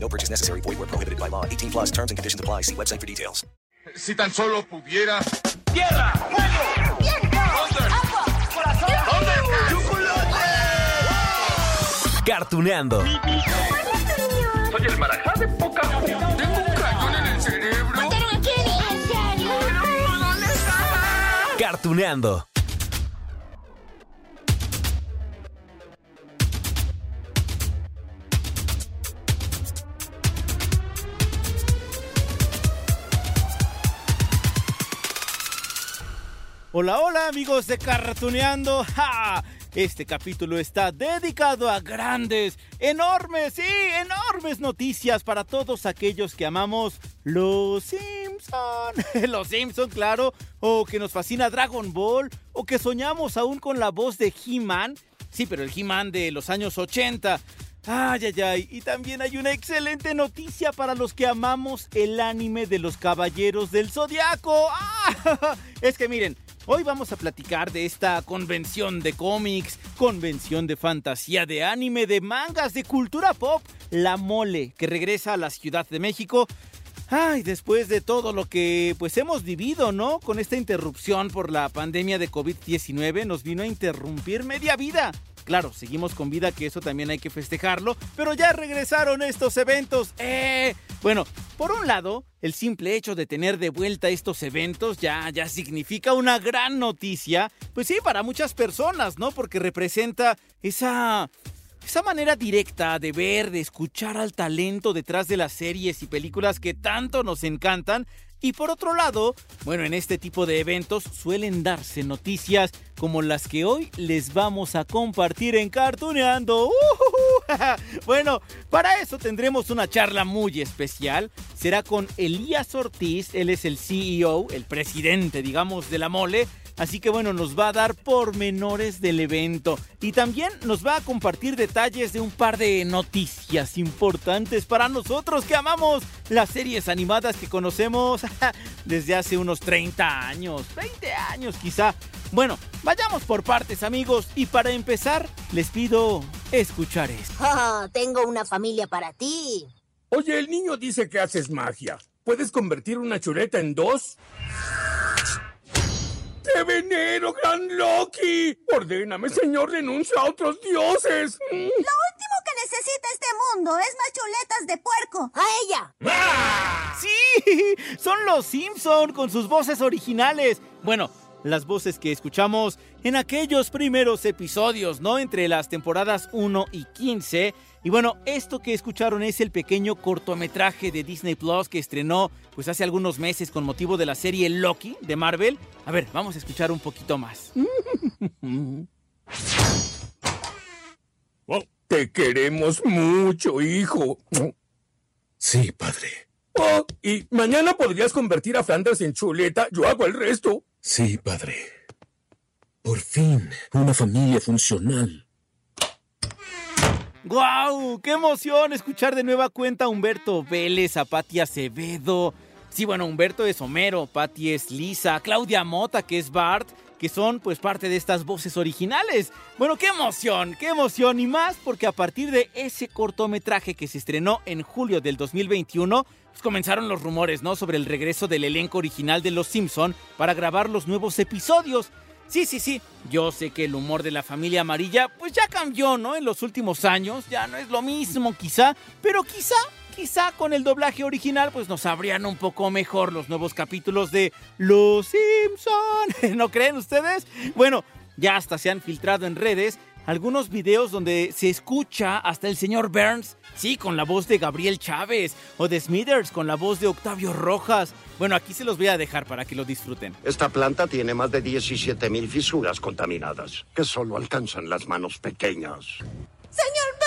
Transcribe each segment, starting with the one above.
No purchase necessary. Void where prohibited by law. 18 plus terms and conditions apply. See website for details. Si tan solo pudiera. ¡Tierra! ¡Fuego! ¡Viento! ¡Agua! ¡Corazón! Cartuneando. Soy el marajá de poca Tengo un cañón en el cerebro. ¿Mataron a Kenny? ¿En serio? ¿Dónde? Cartuneando. Hola, hola amigos de Cartuneando. ¡Ja! Este capítulo está dedicado a grandes, enormes, sí, enormes noticias para todos aquellos que amamos los Simpson. Los Simpson, claro, o que nos fascina Dragon Ball, o que soñamos aún con la voz de He-Man. Sí, pero el He-Man de los años 80. Ay, ay, ay. Y también hay una excelente noticia para los que amamos el anime de los Caballeros del Zodiaco. ¡Ah! Es que miren, hoy vamos a platicar de esta convención de cómics, convención de fantasía, de anime, de mangas, de cultura pop, La Mole, que regresa a la Ciudad de México. Ay, después de todo lo que pues hemos vivido, ¿no? Con esta interrupción por la pandemia de COVID-19 nos vino a interrumpir media vida. Claro, seguimos con vida, que eso también hay que festejarlo, pero ya regresaron estos eventos. ¡Eh! Bueno, por un lado, el simple hecho de tener de vuelta estos eventos ya, ya significa una gran noticia, pues sí, para muchas personas, ¿no? Porque representa esa esa manera directa de ver, de escuchar al talento detrás de las series y películas que tanto nos encantan. Y por otro lado, bueno, en este tipo de eventos suelen darse noticias como las que hoy les vamos a compartir en Cartuneando. Bueno, para eso tendremos una charla muy especial. Será con Elías Ortiz, él es el CEO, el presidente, digamos, de la mole. Así que bueno, nos va a dar pormenores del evento y también nos va a compartir detalles de un par de noticias importantes para nosotros que amamos las series animadas que conocemos desde hace unos 30 años, 20 años quizá. Bueno, vayamos por partes amigos y para empezar les pido escuchar esto. Tengo una familia para ti. Oye, el niño dice que haces magia. ¿Puedes convertir una chuleta en dos? ¡Qué veneno, gran Loki! Ordéname, señor, renuncio a otros dioses. Lo último que necesita este mundo es más chuletas de puerco. A ella. Sí, son los Simpson con sus voces originales. Bueno, las voces que escuchamos en aquellos primeros episodios, ¿no? Entre las temporadas 1 y 15. Y bueno, esto que escucharon es el pequeño cortometraje de Disney Plus que estrenó pues hace algunos meses con motivo de la serie Loki de Marvel. A ver, vamos a escuchar un poquito más. Te queremos mucho, hijo. Sí, padre. Oh, y mañana podrías convertir a Flanders en chuleta. Yo hago el resto. Sí, padre. Por fin, una familia funcional. ¡Guau! ¡Qué emoción escuchar de nueva cuenta a Humberto Vélez, a Patti Acevedo! Sí, bueno, Humberto es Homero, Patti es Lisa, Claudia Mota, que es Bart, que son pues parte de estas voces originales. Bueno, qué emoción, qué emoción y más porque a partir de ese cortometraje que se estrenó en julio del 2021, pues comenzaron los rumores, ¿no? Sobre el regreso del elenco original de Los Simpson para grabar los nuevos episodios. Sí, sí, sí. Yo sé que el humor de la familia amarilla pues ya cambió, ¿no? En los últimos años. Ya no es lo mismo quizá. Pero quizá, quizá con el doblaje original pues nos sabrían un poco mejor los nuevos capítulos de Los Simpson. ¿No creen ustedes? Bueno, ya hasta se han filtrado en redes algunos videos donde se escucha hasta el señor Burns, sí, con la voz de Gabriel Chávez, o de Smithers con la voz de Octavio Rojas. Bueno, aquí se los voy a dejar para que lo disfruten. Esta planta tiene más de 17.000 fisuras contaminadas que solo alcanzan las manos pequeñas. Señor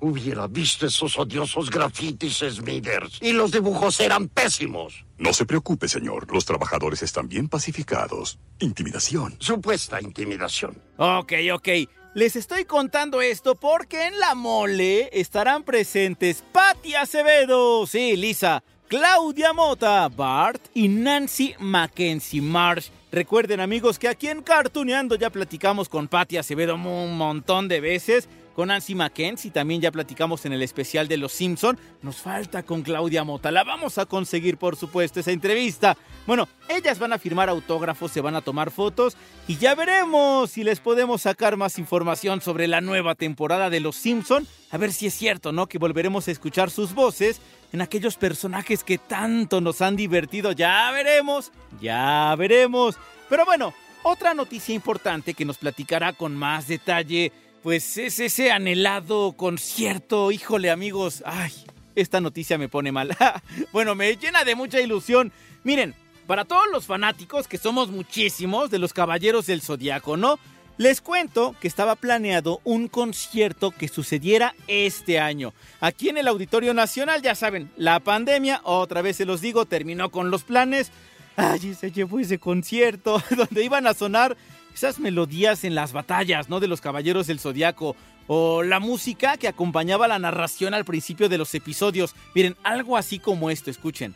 Hubiera visto esos odiosos grafitis, Smithers. Y los dibujos eran pésimos. No se preocupe, señor. Los trabajadores están bien pacificados. Intimidación. Supuesta intimidación. Ok, ok. Les estoy contando esto porque en la mole estarán presentes Patti Acevedo, sí, Lisa, Claudia Mota, Bart y Nancy Mackenzie Marsh. Recuerden amigos que aquí en Cartuneando ya platicamos con Patti Acevedo un montón de veces con Nancy Mackenzie, también ya platicamos en el especial de Los Simpson. Nos falta con Claudia Mota, la vamos a conseguir por supuesto esa entrevista. Bueno, ellas van a firmar autógrafos, se van a tomar fotos y ya veremos si les podemos sacar más información sobre la nueva temporada de Los Simpson. A ver si es cierto, ¿no? Que volveremos a escuchar sus voces en aquellos personajes que tanto nos han divertido. Ya veremos, ya veremos. Pero bueno, otra noticia importante que nos platicará con más detalle pues es ese anhelado concierto. Híjole, amigos. Ay, esta noticia me pone mal. bueno, me llena de mucha ilusión. Miren, para todos los fanáticos, que somos muchísimos de los Caballeros del Zodiaco, ¿no? Les cuento que estaba planeado un concierto que sucediera este año. Aquí en el Auditorio Nacional, ya saben, la pandemia, otra vez se los digo, terminó con los planes. Ay, se llevó ese concierto donde iban a sonar esas melodías en las batallas, ¿no? De los Caballeros del Zodiaco. O la música que acompañaba la narración al principio de los episodios. Miren, algo así como esto, escuchen.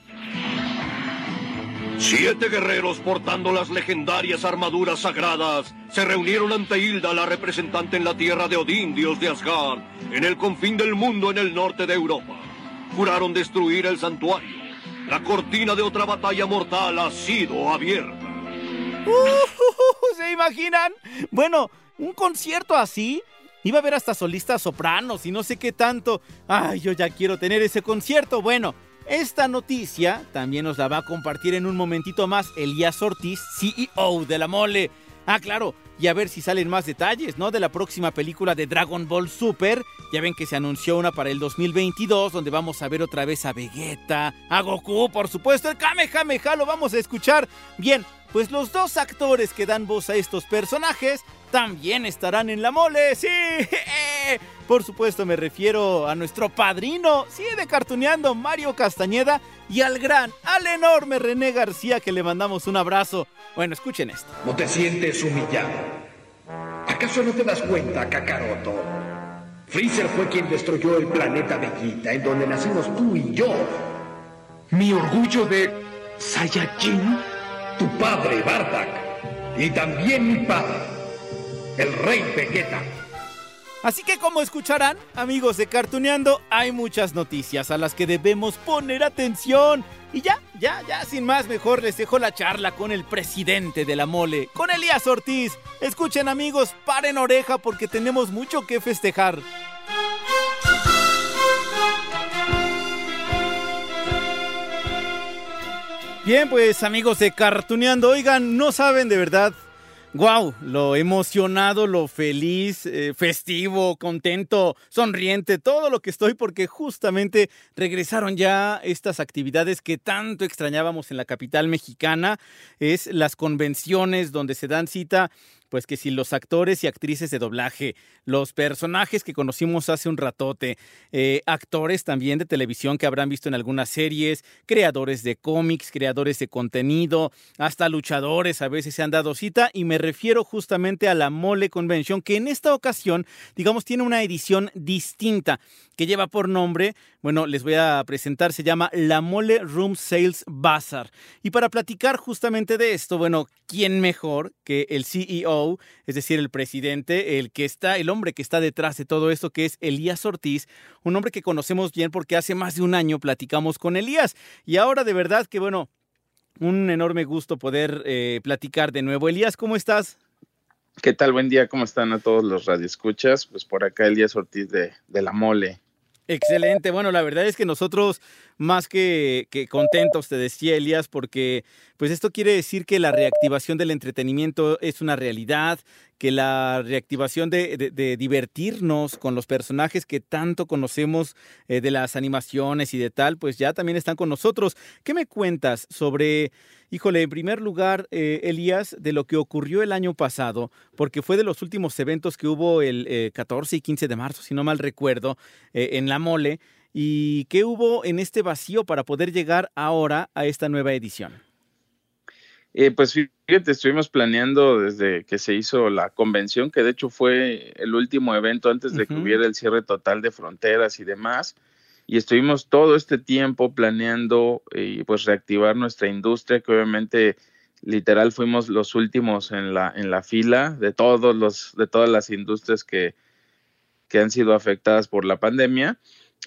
Siete guerreros portando las legendarias armaduras sagradas se reunieron ante Hilda, la representante en la tierra de Odín, dios de Asgard, en el confín del mundo en el norte de Europa. Juraron destruir el santuario. La cortina de otra batalla mortal ha sido abierta. Uh, ¿Se imaginan? Bueno, un concierto así. Iba a haber hasta solistas sopranos y no sé qué tanto. Ay, yo ya quiero tener ese concierto. Bueno, esta noticia también nos la va a compartir en un momentito más Elías Ortiz, CEO de la Mole. Ah, claro, y a ver si salen más detalles, ¿no? De la próxima película de Dragon Ball Super. Ya ven que se anunció una para el 2022, donde vamos a ver otra vez a Vegeta, a Goku, por supuesto, el Kamehameha lo vamos a escuchar. Bien, pues los dos actores que dan voz a estos personajes también estarán en la mole, sí. Por supuesto me refiero a nuestro padrino, sí, de Mario Castañeda y al gran, al enorme René García que le mandamos un abrazo. Bueno, escuchen esto. ¿No te sientes humillado? ¿Acaso no te das cuenta, Kakaroto? Freezer fue quien destruyó el planeta Vegeta, en donde nacimos tú y yo. Mi orgullo de Saiyajin, tu padre, Bardak, y también mi padre, el rey Vegeta. Así que como escucharán, amigos de Cartuneando, hay muchas noticias a las que debemos poner atención. Y ya, ya, ya, sin más, mejor les dejo la charla con el presidente de la mole, con Elías Ortiz. Escuchen amigos, paren oreja porque tenemos mucho que festejar. Bien, pues amigos de Cartuneando, oigan, no saben de verdad wow, lo emocionado, lo feliz, eh, festivo, contento, sonriente, todo lo que estoy porque justamente regresaron ya estas actividades que tanto extrañábamos en la capital mexicana, es las convenciones donde se dan cita pues que si los actores y actrices de doblaje, los personajes que conocimos hace un ratote, eh, actores también de televisión que habrán visto en algunas series, creadores de cómics, creadores de contenido, hasta luchadores a veces se han dado cita y me refiero justamente a la Mole Convention que en esta ocasión, digamos, tiene una edición distinta que lleva por nombre, bueno, les voy a presentar, se llama La Mole Room Sales Bazaar. Y para platicar justamente de esto, bueno, ¿quién mejor que el CEO, es decir, el presidente, el que está, el hombre que está detrás de todo esto, que es Elías Ortiz, un hombre que conocemos bien porque hace más de un año platicamos con Elías. Y ahora de verdad que, bueno, un enorme gusto poder eh, platicar de nuevo. Elías, ¿cómo estás? ¿Qué tal? Buen día, ¿cómo están a todos los radioescuchas? Pues por acá Elías Ortiz de, de La Mole. Excelente, bueno, la verdad es que nosotros más que, que contentos, te decía Elías, porque pues esto quiere decir que la reactivación del entretenimiento es una realidad, que la reactivación de, divertirnos con los personajes que tanto conocemos eh, de las animaciones y de tal, pues ya también están con nosotros. ¿Qué me cuentas sobre, híjole, en primer lugar, eh, Elías, de lo que ocurrió el año pasado? Porque fue de los últimos eventos que hubo el 14 eh, y 15 de marzo, si no mal recuerdo, en La Mole. ¿Y qué hubo en este vacío para poder llegar ahora a esta nueva edición? Eh, pues fíjate, estuvimos planeando desde que se hizo la convención, que de hecho fue el último evento antes de que hubiera el cierre total de fronteras y demás. Y estuvimos todo este tiempo planeando y eh, pues reactivar nuestra industria, que obviamente literal fuimos los últimos en la, en la fila de todos los, de todas las industrias que, que han sido afectadas por la pandemia.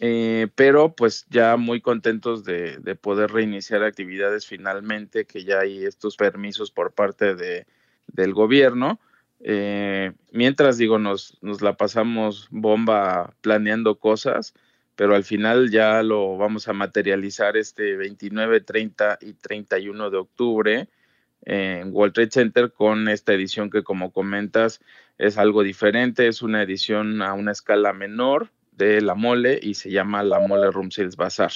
Eh, pero pues ya muy contentos de, poder reiniciar actividades finalmente, que ya hay estos permisos por parte de, del gobierno. Eh, mientras digo, nos, nos la pasamos bomba planeando cosas, pero al final ya lo vamos a materializar este 29, 30 y 31 de octubre en World Trade Center con esta edición que como comentas es algo diferente, es una edición a una escala menor, de la mole y se llama la mole Room Sales Bazaar.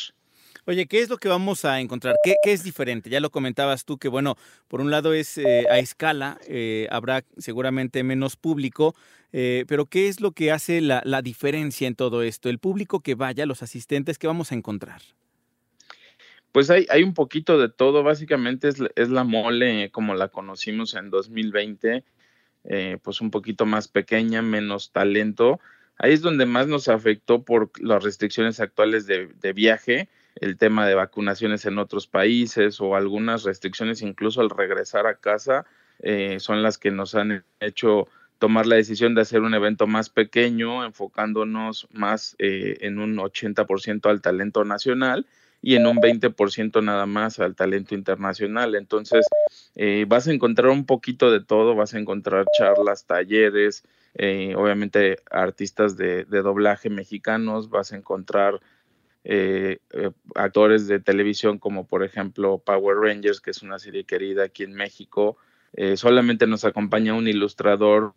Oye, ¿qué es lo que vamos a encontrar? ¿Qué, es diferente? Ya lo comentabas tú que, bueno, por un lado es eh, a escala, eh, habrá seguramente menos público, eh, pero ¿qué es lo que hace la, diferencia en todo esto? El público que vaya, los asistentes, ¿qué vamos a encontrar? Pues hay, hay un poquito de todo, básicamente es, es, la mole como la conocimos en 2020, pues un poquito más pequeña, menos talento, Ahí es donde más nos afectó por las restricciones actuales de, viaje, el tema de vacunaciones en otros países o algunas restricciones incluso al regresar a casa eh, son las que nos han hecho tomar la decisión de hacer un evento más pequeño, enfocándonos más eh, en un 80% al talento nacional y en un 20% nada más al talento internacional. Entonces, eh, vas a encontrar un poquito de todo, vas a encontrar charlas, talleres, eh, obviamente artistas de, doblaje mexicanos, vas a encontrar eh, actores de televisión como por ejemplo Power Rangers, que es una serie querida aquí en México. solamente nos acompaña un ilustrador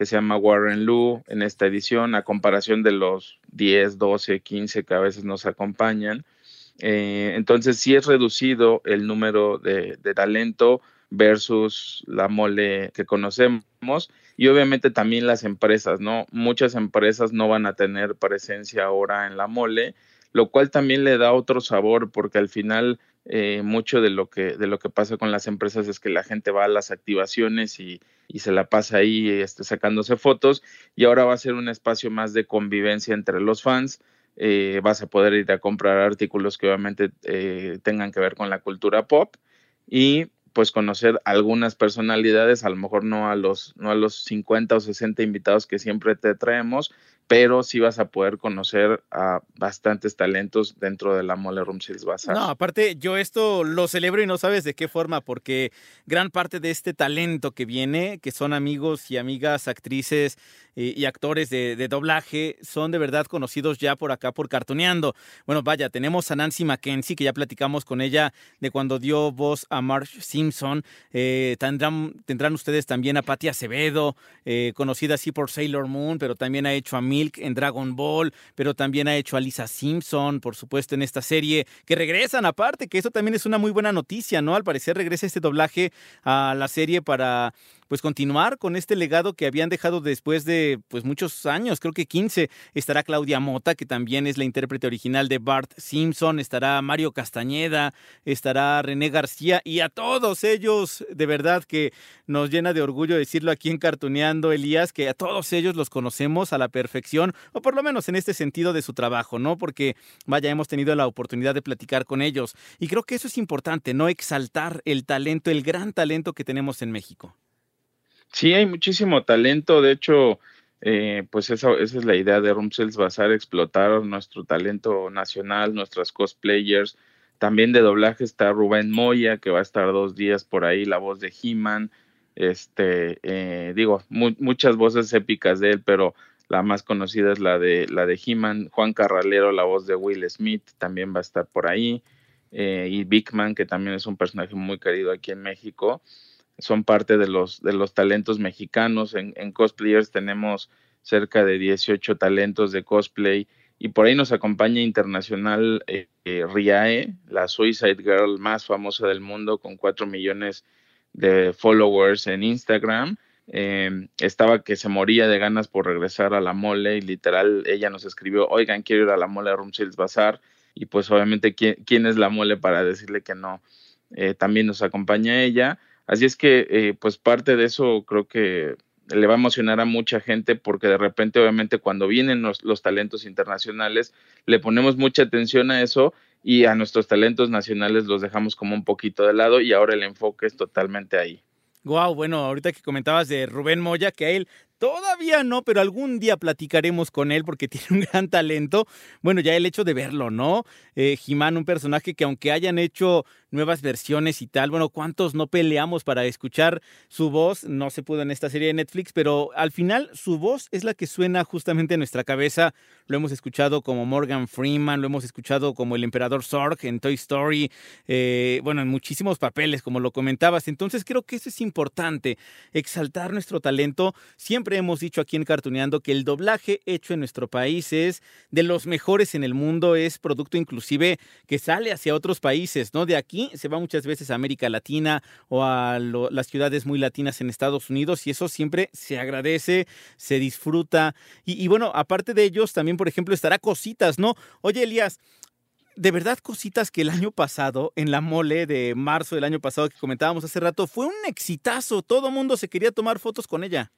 que se llama Warren Lu en esta edición, a comparación de los 10, 12, 15 que a veces nos acompañan. Eh, entonces sí es reducido el número de, talento versus la mole que conocemos y obviamente también las empresas, ¿no? Muchas empresas no van a tener presencia ahora en la mole, lo cual también le da otro sabor porque al final eh, mucho de lo que de lo que pasa con las empresas es que la gente va a las activaciones y, y se la pasa ahí este, sacándose fotos y ahora va a ser un espacio más de convivencia entre los fans eh, vas a poder ir a comprar artículos que obviamente eh, tengan que ver con la cultura pop y pues conocer algunas personalidades, a lo mejor no a los no a los 50 o 60 invitados que siempre te traemos, pero sí vas a poder conocer a bastantes talentos dentro de la Mole Room Sales Bazaar. No, aparte yo esto lo celebro y no sabes de qué forma, porque gran parte de este talento que viene, que son amigos y amigas, actrices y, actores de, doblaje, son de verdad conocidos ya por acá por Cartoneando. Bueno, vaya, tenemos a Nancy Mackenzie, que ya platicamos con ella de cuando dio voz a Marge Simpson. Eh, tendrán, tendrán ustedes también a Patti Acevedo, eh, conocida así por Sailor Moon, pero también ha hecho a mí en Dragon Ball, pero también ha hecho a Lisa Simpson, por supuesto, en esta serie, que regresan aparte, que eso también es una muy buena noticia, ¿no? Al parecer regresa este doblaje a la serie para pues continuar con este legado que habían dejado después de pues muchos años, creo que 15. Estará Claudia Mota, que también es la intérprete original de Bart Simpson, estará Mario Castañeda, estará René García y a todos ellos, de verdad que nos llena de orgullo decirlo aquí en Cartuneando, Elías, que a todos ellos los conocemos a la perfección, o por lo menos en este sentido de su trabajo, ¿no? Porque, vaya, hemos tenido la oportunidad de platicar con ellos. Y creo que eso es importante, ¿no? Exaltar el talento, el gran talento que tenemos en México. Sí, hay muchísimo talento. De hecho, eh, pues esa, es la idea de Rumsels Bazar, explotar nuestro talento nacional, nuestras cosplayers. También de doblaje está Rubén Moya, que va a estar dos días por ahí, la voz de He-Man. Este, eh, digo, muchas voces épicas de él, pero la más conocida es la de la de He-Man, Juan Carralero, la voz de Will Smith, también va a estar por ahí, eh, y Big Man, que también es un personaje muy querido aquí en México, son parte de los, de los talentos mexicanos. En, cosplayers tenemos cerca de 18 talentos de cosplay y por ahí nos acompaña internacional eh, eh, Riae, la Suicide Girl más famosa del mundo con 4 millones de followers en Instagram. Eh, estaba que se moría de ganas por regresar a la mole y literal ella nos escribió, oigan, quiero ir a la mole Room Sales Bazaar y pues obviamente ¿quién, quién, es la mole para decirle que no. también nos acompaña ella. Así es que pues parte de eso creo que le va a emocionar a mucha gente porque de repente, obviamente, cuando vienen los, los, talentos internacionales, le ponemos mucha atención a eso y a nuestros talentos nacionales los dejamos como un poquito de lado y ahora el enfoque es totalmente ahí. Wow, bueno, ahorita que comentabas de Rubén Moya, que a él Todavía no, pero algún día platicaremos con él porque tiene un gran talento. Bueno, ya el hecho de verlo, ¿no? Eh, Jimán, un personaje que aunque hayan hecho nuevas versiones y tal, bueno, ¿cuántos no peleamos para escuchar su voz? No se pudo en esta serie de Netflix, pero al final su voz es la que suena justamente en nuestra cabeza. Lo hemos escuchado como Morgan Freeman, lo hemos escuchado como el emperador Zorg en Toy Story, eh, bueno, en muchísimos papeles, como lo comentabas. Entonces creo que eso es importante, exaltar nuestro talento. Hemos dicho aquí en Cartuneando que el doblaje hecho en nuestro país es de los mejores en el mundo, es producto inclusive que sale hacia otros países, ¿no? De aquí se va muchas veces a América Latina o a las ciudades muy latinas en Estados Unidos y eso siempre se agradece, se disfruta. Y, y bueno, aparte de ellos, también, por ejemplo, estará Cositas, ¿no? Oye, Elías, de verdad cositas que el año pasado, en la mole de marzo del año pasado que comentábamos hace rato, fue un exitazo. Todo mundo se quería tomar fotos con ella.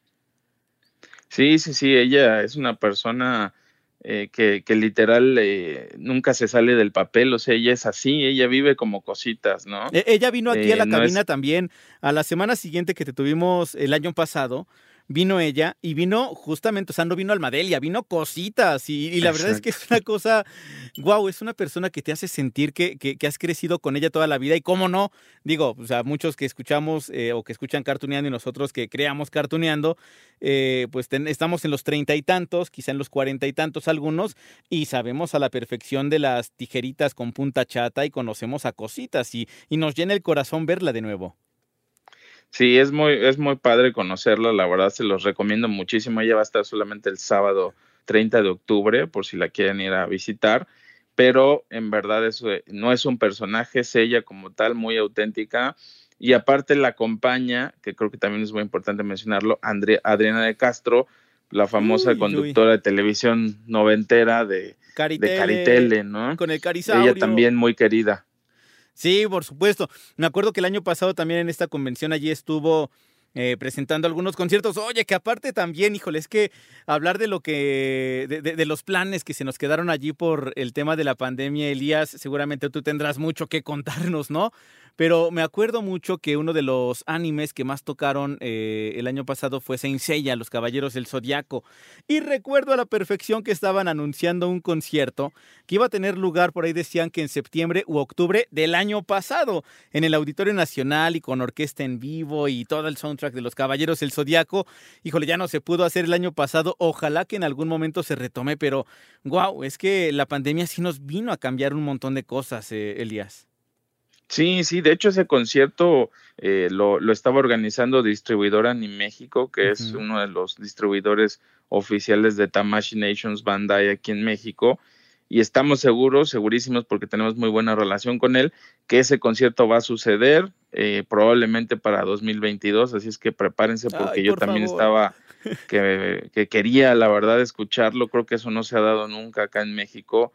Sí, sí, sí, ella es una persona eh, que, que, literal eh, nunca se sale del papel, o sea, ella es así, ella vive como cositas, ¿no? E ella vino aquí eh, a la no cabina es... también a la semana siguiente que te tuvimos el año pasado vino ella y vino justamente, o sea, no vino Almadelia, vino cositas y, y la Exacto. verdad es que es una cosa, wow, es una persona que te hace sentir que, que, que, has crecido con ella toda la vida y cómo no, digo, o sea, muchos que escuchamos eh, o que escuchan Cartuneando y nosotros que creamos Cartuneando, eh, pues ten, estamos en los treinta y tantos, quizá en los cuarenta y tantos algunos y sabemos a la perfección de las tijeritas con punta chata y conocemos a cositas y, y nos llena el corazón verla de nuevo. Sí, es muy, es muy padre conocerla, la verdad se los recomiendo muchísimo. Ella va a estar solamente el sábado 30 de octubre, por si la quieren ir a visitar, pero en verdad eso no es un personaje, es ella como tal, muy auténtica. Y aparte la acompaña, que creo que también es muy importante mencionarlo, Andrea, Adriana de Castro, la famosa uy, conductora uy. de televisión noventera de Caritele, de Caritele ¿no? Con el Carisaurio. Ella también muy querida. Sí, por supuesto. Me acuerdo que el año pasado también en esta convención allí estuvo eh, presentando algunos conciertos. Oye, que aparte también, híjole, es que hablar de lo que, de, de, de, los planes que se nos quedaron allí por el tema de la pandemia, Elías, seguramente tú tendrás mucho que contarnos, ¿no? Pero me acuerdo mucho que uno de los animes que más tocaron eh, el año pasado fue Saint Seiya, Los Caballeros del Zodiaco. Y recuerdo a la perfección que estaban anunciando un concierto que iba a tener lugar, por ahí decían que en septiembre u octubre del año pasado, en el Auditorio Nacional y con orquesta en vivo y todo el soundtrack de Los Caballeros del Zodiaco. Híjole, ya no se pudo hacer el año pasado. Ojalá que en algún momento se retome, pero wow, es que la pandemia sí nos vino a cambiar un montón de cosas, eh, Elías. Sí, sí, de hecho ese concierto eh, lo, lo, estaba organizando Distribuidora en México, que uh -huh. es uno de los distribuidores oficiales de Tamashi Nations Bandai aquí en México, y estamos seguros, segurísimos, porque tenemos muy buena relación con él, que ese concierto va a suceder eh, probablemente para 2022, así es que prepárense porque Ay, yo también favor. estaba, que, que quería la verdad escucharlo, creo que eso no se ha dado nunca acá en México,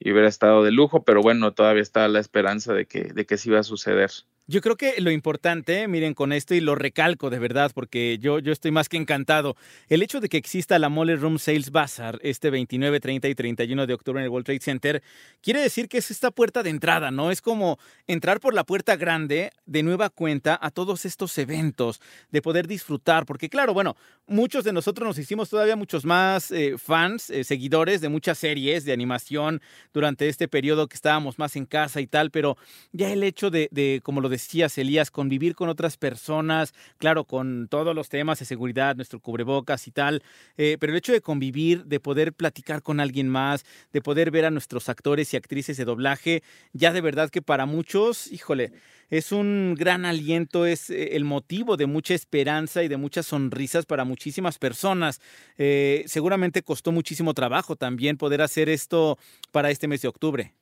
y hubiera estado de lujo, pero bueno, todavía está la esperanza de que, de que sí va a suceder. Yo creo que lo importante, miren, con esto y lo recalco de verdad, porque yo, yo estoy más que encantado. El hecho de que exista la Mole Room Sales Bazaar este 29, 30 y 31 de octubre en el World Trade Center, quiere decir que es esta puerta de entrada, ¿no? Es como entrar por la puerta grande de nueva cuenta a todos estos eventos, de poder disfrutar, porque claro, bueno, muchos de nosotros nos hicimos todavía muchos más eh, fans, eh, seguidores de muchas series de animación durante este periodo que estábamos más en casa y tal, pero ya el hecho de, de como lo decía, decías, Elías, convivir con otras personas, claro, con todos los temas de seguridad, nuestro cubrebocas y tal, eh, pero el hecho de convivir, de poder platicar con alguien más, de poder ver a nuestros actores y actrices de doblaje, ya de verdad que para muchos, híjole, es un gran aliento, es eh, el motivo de mucha esperanza y de muchas sonrisas para muchísimas personas. Eh, seguramente costó muchísimo trabajo también poder hacer esto para este mes de octubre.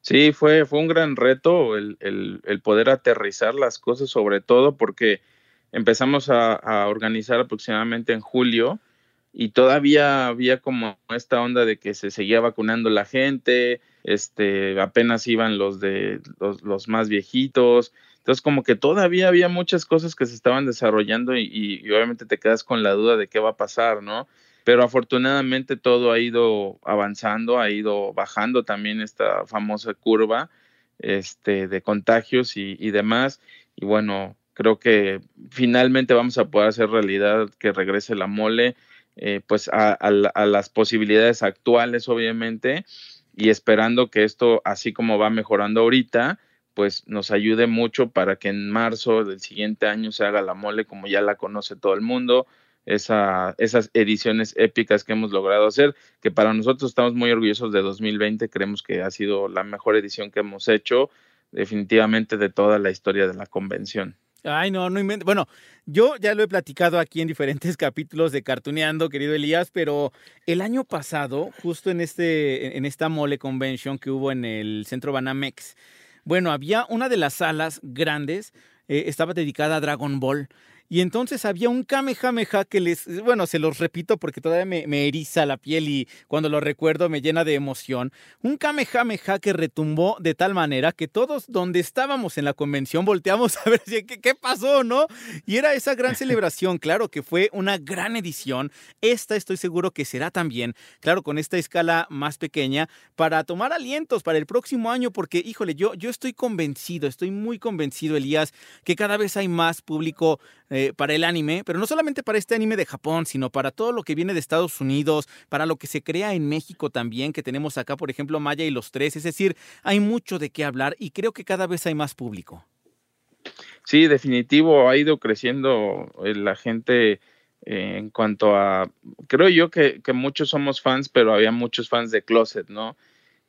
Sí, fue, fue un gran reto el, el, poder aterrizar las cosas, sobre todo porque empezamos a, a, organizar aproximadamente en julio y todavía había como esta onda de que se seguía vacunando la gente, este, apenas iban los de los, los más viejitos, entonces como que todavía había muchas cosas que se estaban desarrollando y, y, obviamente te quedas con la duda de qué va a pasar, ¿no? Pero afortunadamente todo ha ido avanzando, ha ido bajando también esta famosa curva este, de contagios y, y demás. Y bueno, creo que finalmente vamos a poder hacer realidad que regrese la mole, eh, pues a, a, a, las posibilidades actuales, obviamente, y esperando que esto, así como va mejorando ahorita, pues nos ayude mucho para que en marzo del siguiente año se haga la mole como ya la conoce todo el mundo, esa, esas ediciones épicas que hemos logrado hacer, que para nosotros estamos muy orgullosos de 2020, creemos que ha sido la mejor edición que hemos hecho definitivamente de toda la historia de la convención. Ay, no, no invento. Bueno, yo ya lo he platicado aquí en diferentes capítulos de Cartuneando, querido Elías, pero el año pasado, justo en, este, en esta Mole Convention que hubo en el Centro Banamex, bueno, había una de las salas grandes, eh, estaba dedicada a Dragon Ball. Y entonces había un Kamehameha que les, bueno, se los repito porque todavía me, me, eriza la piel y cuando lo recuerdo me llena de emoción. Un Kamehameha que retumbó de tal manera que todos donde estábamos en la convención volteamos a ver qué, qué pasó, ¿no? Y era esa gran celebración, claro que fue una gran edición. Esta estoy seguro que será también, claro, con esta escala más pequeña, para tomar alientos para el próximo año, porque, híjole, yo, yo estoy convencido, estoy muy convencido, Elías, que cada vez hay más público eh, para el anime, pero no solamente para este anime de Japón, sino para todo lo que viene de Estados Unidos, para lo que se crea en México también, que tenemos acá, por ejemplo, Maya y los tres. Es decir, hay mucho de qué hablar y creo que cada vez hay más público. Sí, definitivo, ha ido creciendo eh, la gente eh, en cuanto a, creo yo que, muchos somos fans, pero había muchos fans de Closet, ¿no?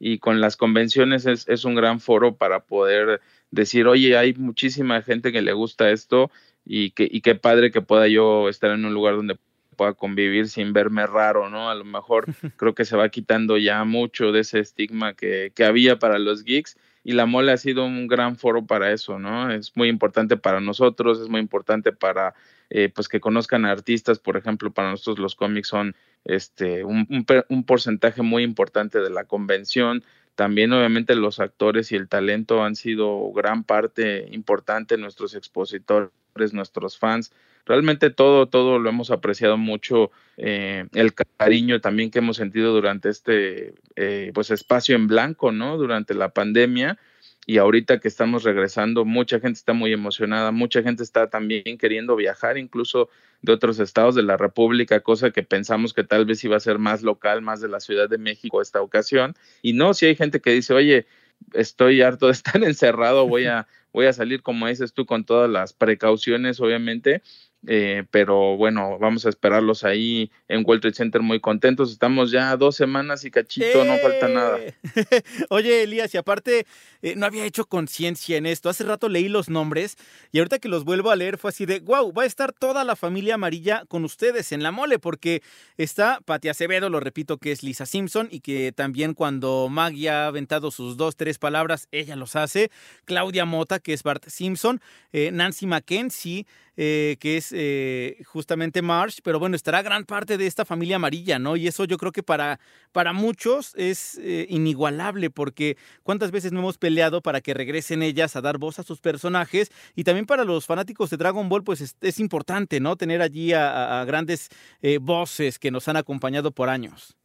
Y con las convenciones es, es un gran foro para poder decir, oye, hay muchísima gente que le gusta esto y, que, y qué padre que pueda yo estar en un lugar donde pueda convivir sin verme raro, ¿no? A lo mejor creo que se va quitando ya mucho de ese estigma que, que había para los geeks y la mole ha sido un gran foro para eso, ¿no? Es muy importante para nosotros, es muy importante para, eh, pues, que conozcan a artistas, por ejemplo, para nosotros los cómics son este, un, un, porcentaje muy importante de la convención, también obviamente los actores y el talento han sido gran parte importante, nuestros expositores, nuestros fans. Realmente todo, todo lo hemos apreciado mucho, eh, el cariño también que hemos sentido durante este eh, pues espacio en blanco, ¿no? Durante la pandemia y ahorita que estamos regresando, mucha gente está muy emocionada, mucha gente está también queriendo viajar, incluso de otros estados de la República, cosa que pensamos que tal vez iba a ser más local, más de la Ciudad de México esta ocasión. Y no, si hay gente que dice, oye, estoy harto de estar encerrado, voy a, voy a salir, como dices tú, con todas las precauciones, obviamente, eh, pero bueno, vamos a esperarlos ahí en World Trade Center muy contentos. Estamos ya dos semanas y cachito, ¡Eh! no falta nada. Oye, Elías, y aparte, eh, no había hecho conciencia en esto. Hace rato leí los nombres y ahorita que los vuelvo a leer fue así de, wow, va a estar toda la familia amarilla con ustedes en la mole, porque está Pati Acevedo, lo repito, que es Lisa Simpson y que también cuando Maggie ha aventado sus dos, tres palabras, ella los hace. Claudia Mota, que es Bart Simpson. Nancy Mackenzie eh, que es eh, justamente Marsh, pero bueno, estará gran parte de esta familia amarilla, ¿no? Y eso yo creo que para, para muchos es eh, inigualable, porque cuántas veces no hemos peleado para que regresen ellas a dar voz a sus personajes, y también para los fanáticos de Dragon Ball, pues es, importante, ¿no? Tener allí a, grandes eh, voces que nos han acompañado por años.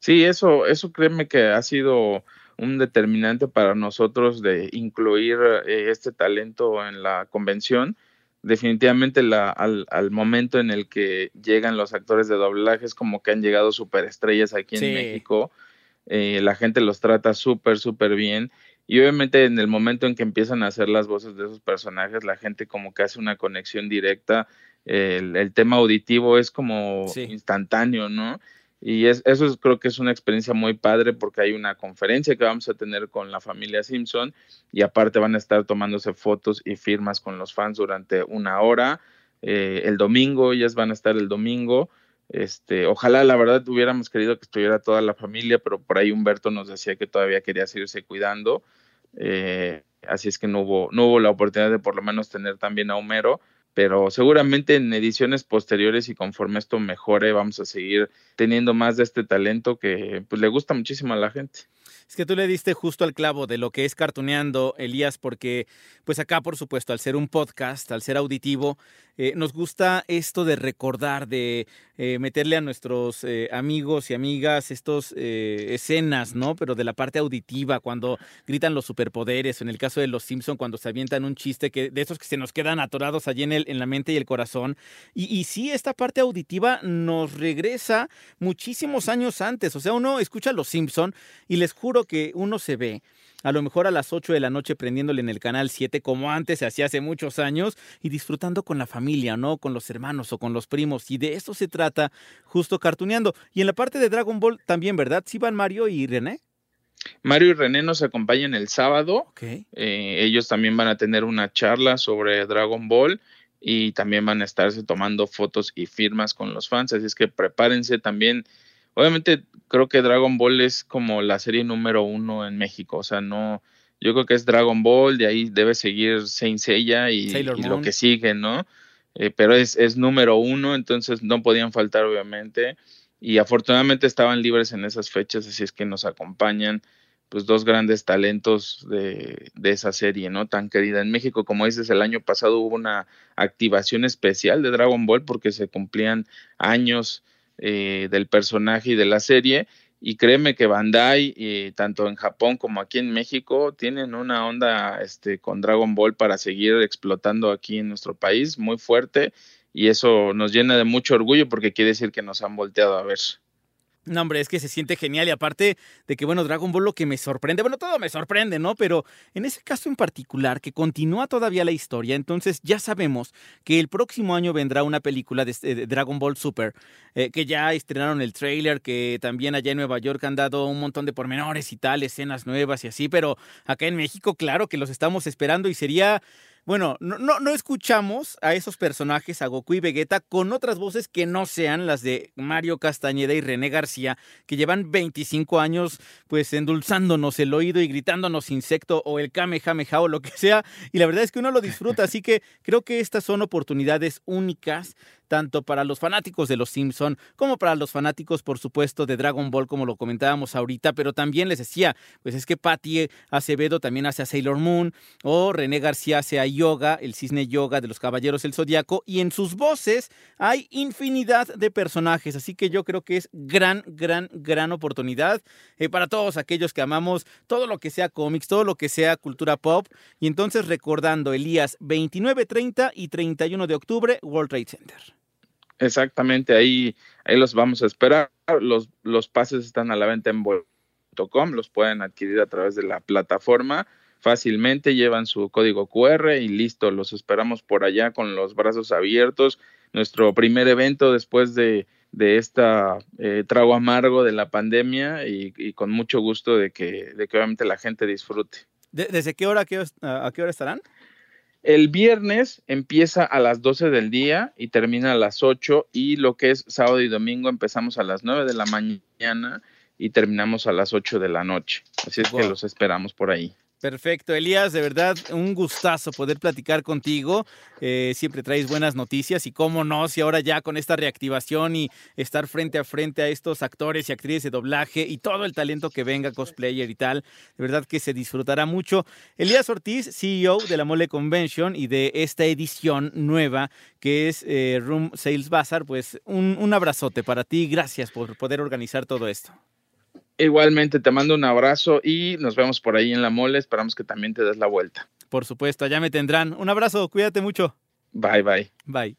Sí, eso, eso créeme que ha sido un determinante para nosotros de incluir este talento en la convención definitivamente la, al, al, momento en el que llegan los actores de doblaje es como que han llegado superestrellas aquí en. México. Eh, la gente los trata súper, súper bien y obviamente en el momento en que empiezan a hacer las voces de esos personajes, la gente como que hace una conexión directa, el, tema auditivo es como instantáneo, ¿no? Y es, eso creo que es una experiencia muy padre porque hay una conferencia que vamos a tener con la familia Simpson y aparte van a estar tomándose fotos y firmas con los fans durante una hora. Eh, el domingo, ellas van a estar el domingo. Este, ojalá la verdad hubiéramos querido que estuviera toda la familia, pero por ahí Humberto nos decía que todavía quería seguirse cuidando. Eh, así es que no hubo, no hubo la oportunidad de por lo menos tener también a Homero, pero seguramente en ediciones posteriores y conforme esto mejore vamos a seguir teniendo más de este talento que pues le gusta muchísimo a la gente. Es que tú le diste justo al clavo de lo que es cartuneando, Elías, porque pues acá, por supuesto, al ser un podcast, al ser auditivo, eh, nos gusta esto de recordar, de eh, meterle a nuestros eh, amigos y amigas estos escenas, ¿no? Pero de la parte auditiva, cuando gritan los superpoderes, en el caso de los Simpson, cuando se avientan un chiste que, de esos que se nos quedan atorados allí en, el, en la mente y el corazón. Y, y sí, esta parte auditiva nos regresa muchísimos años antes. O sea, uno escucha a los Simpson y les juro que uno se ve a lo mejor a las 8 de la noche prendiéndole en el canal 7 como antes se hacía hace muchos años y disfrutando con la familia, ¿no? Con los hermanos o con los primos. Y de eso se trata justo cartuneando. Y en la parte de Dragon Ball también, ¿verdad? ¿Sí van Mario y René? Mario y René nos acompañan el sábado. Eh, ellos también van a tener una charla sobre Dragon Ball y también van a estarse tomando fotos y firmas con los fans. Así es que prepárense también obviamente creo que Dragon Ball es como la serie número uno en México, o sea, no, yo creo que es Dragon Ball, de ahí debe seguir Saint Seiya y, lo que sigue, ¿no? Eh, pero es, es número uno, entonces no podían faltar, obviamente, y afortunadamente estaban libres en esas fechas, así es que nos acompañan pues dos grandes talentos de, de, esa serie, ¿no? Tan querida en México. Como dices, el año pasado hubo una activación especial de Dragon Ball porque se cumplían años eh, del personaje y de la serie. Y créeme que Bandai, eh, tanto en Japón como aquí en México, tienen una onda este, con Dragon Ball para seguir explotando aquí en nuestro país muy fuerte. Y eso nos llena de mucho orgullo porque quiere decir que nos han volteado a ver. No, hombre, es que se siente genial y aparte de que, bueno, Dragon Ball lo que me sorprende, bueno, todo me sorprende, ¿no? Pero en ese caso en particular, que continúa todavía la historia, entonces ya sabemos que el próximo año vendrá una película de, eh, Dragon Ball Super, eh, que ya estrenaron el trailer, que también allá en Nueva York han dado un montón de pormenores y tal, escenas nuevas y así, pero acá en México, claro que los estamos esperando y sería bueno, no, no, escuchamos a esos personajes, a Goku y Vegeta, con otras voces que no sean las de Mario Castañeda y René García, que llevan 25 años pues endulzándonos el oído y gritándonos insecto o el Kamehameha o lo que sea. Y la verdad es que uno lo disfruta, así que creo que estas son oportunidades únicas tanto para los fanáticos de los Simpson como para los fanáticos, por supuesto, de Dragon Ball, como lo comentábamos ahorita, pero también les decía, pues es que Patty Acevedo también hace a Sailor Moon, o René García hace a Yoga, el cisne Yoga de los Caballeros del Zodiaco, y en sus voces hay infinidad de personajes, así que yo creo que es gran, gran, gran oportunidad eh, para todos aquellos que amamos todo lo que sea cómics, todo lo que sea cultura pop, y entonces recordando Elías 29, 30 y 31 de octubre, World Trade Center. Exactamente, ahí, ahí los vamos a esperar. Los, los pases están a la venta en Bolt.com, los pueden adquirir a través de la plataforma fácilmente, llevan su código QR y listo, los esperamos por allá con los brazos abiertos. Nuestro primer evento después de, de esta eh, trago amargo de la pandemia y, con mucho gusto de que, de que obviamente la gente disfrute. ¿Desde qué hora a qué hora estarán? El viernes empieza a las 12 del día y termina a las 8 y lo que es sábado y domingo empezamos a las 9 de la mañana y terminamos a las 8 de la noche. Así es que los esperamos por ahí. Perfecto, Elías, de verdad un gustazo poder platicar contigo. Eh, siempre traes buenas noticias y cómo no, si ahora ya con esta reactivación y estar frente a frente a estos actores y actrices de doblaje y todo el talento que venga, cosplayer y tal, de verdad que se disfrutará mucho. Elías Ortiz, CEO de la Mole Convention y de esta edición nueva que es eh, Room Sales Bazaar, pues un, un abrazote para ti, gracias por poder organizar todo esto. Igualmente, te mando un abrazo y nos vemos por ahí en la mole. Esperamos que también te des la vuelta. Por supuesto, ya me tendrán. Un abrazo, cuídate mucho. Bye, bye. Bye.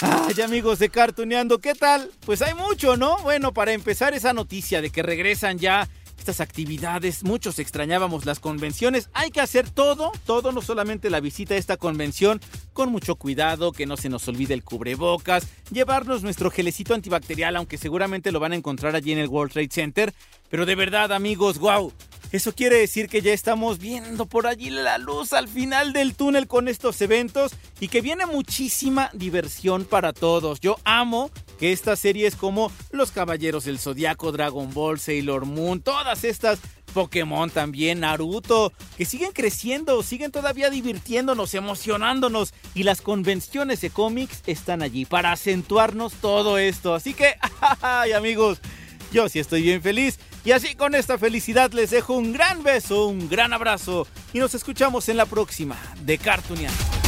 Ay, amigos de Cartuneando, ¿qué tal? Pues hay mucho, ¿no? Bueno, para empezar esa noticia de que regresan ya estas actividades, muchos extrañábamos las convenciones, hay que hacer todo, todo, no solamente la visita a esta convención, con mucho cuidado, que no se nos olvide el cubrebocas, llevarnos nuestro gelecito antibacterial, aunque seguramente lo van a encontrar allí en el World Trade Center, pero de verdad amigos, wow, eso quiere decir que ya estamos viendo por allí la luz al final del túnel con estos eventos y que viene muchísima diversión para todos. Yo amo que estas series como Los Caballeros del Zodiaco, Dragon Ball, Sailor Moon, todas estas Pokémon también, Naruto, que siguen creciendo, siguen todavía divirtiéndonos, emocionándonos y las convenciones de cómics están allí para acentuarnos todo esto. Así que, ay amigos, yo sí estoy bien feliz. Y así con esta felicidad les dejo un gran beso, un gran abrazo y nos escuchamos en la próxima de Cartooneando.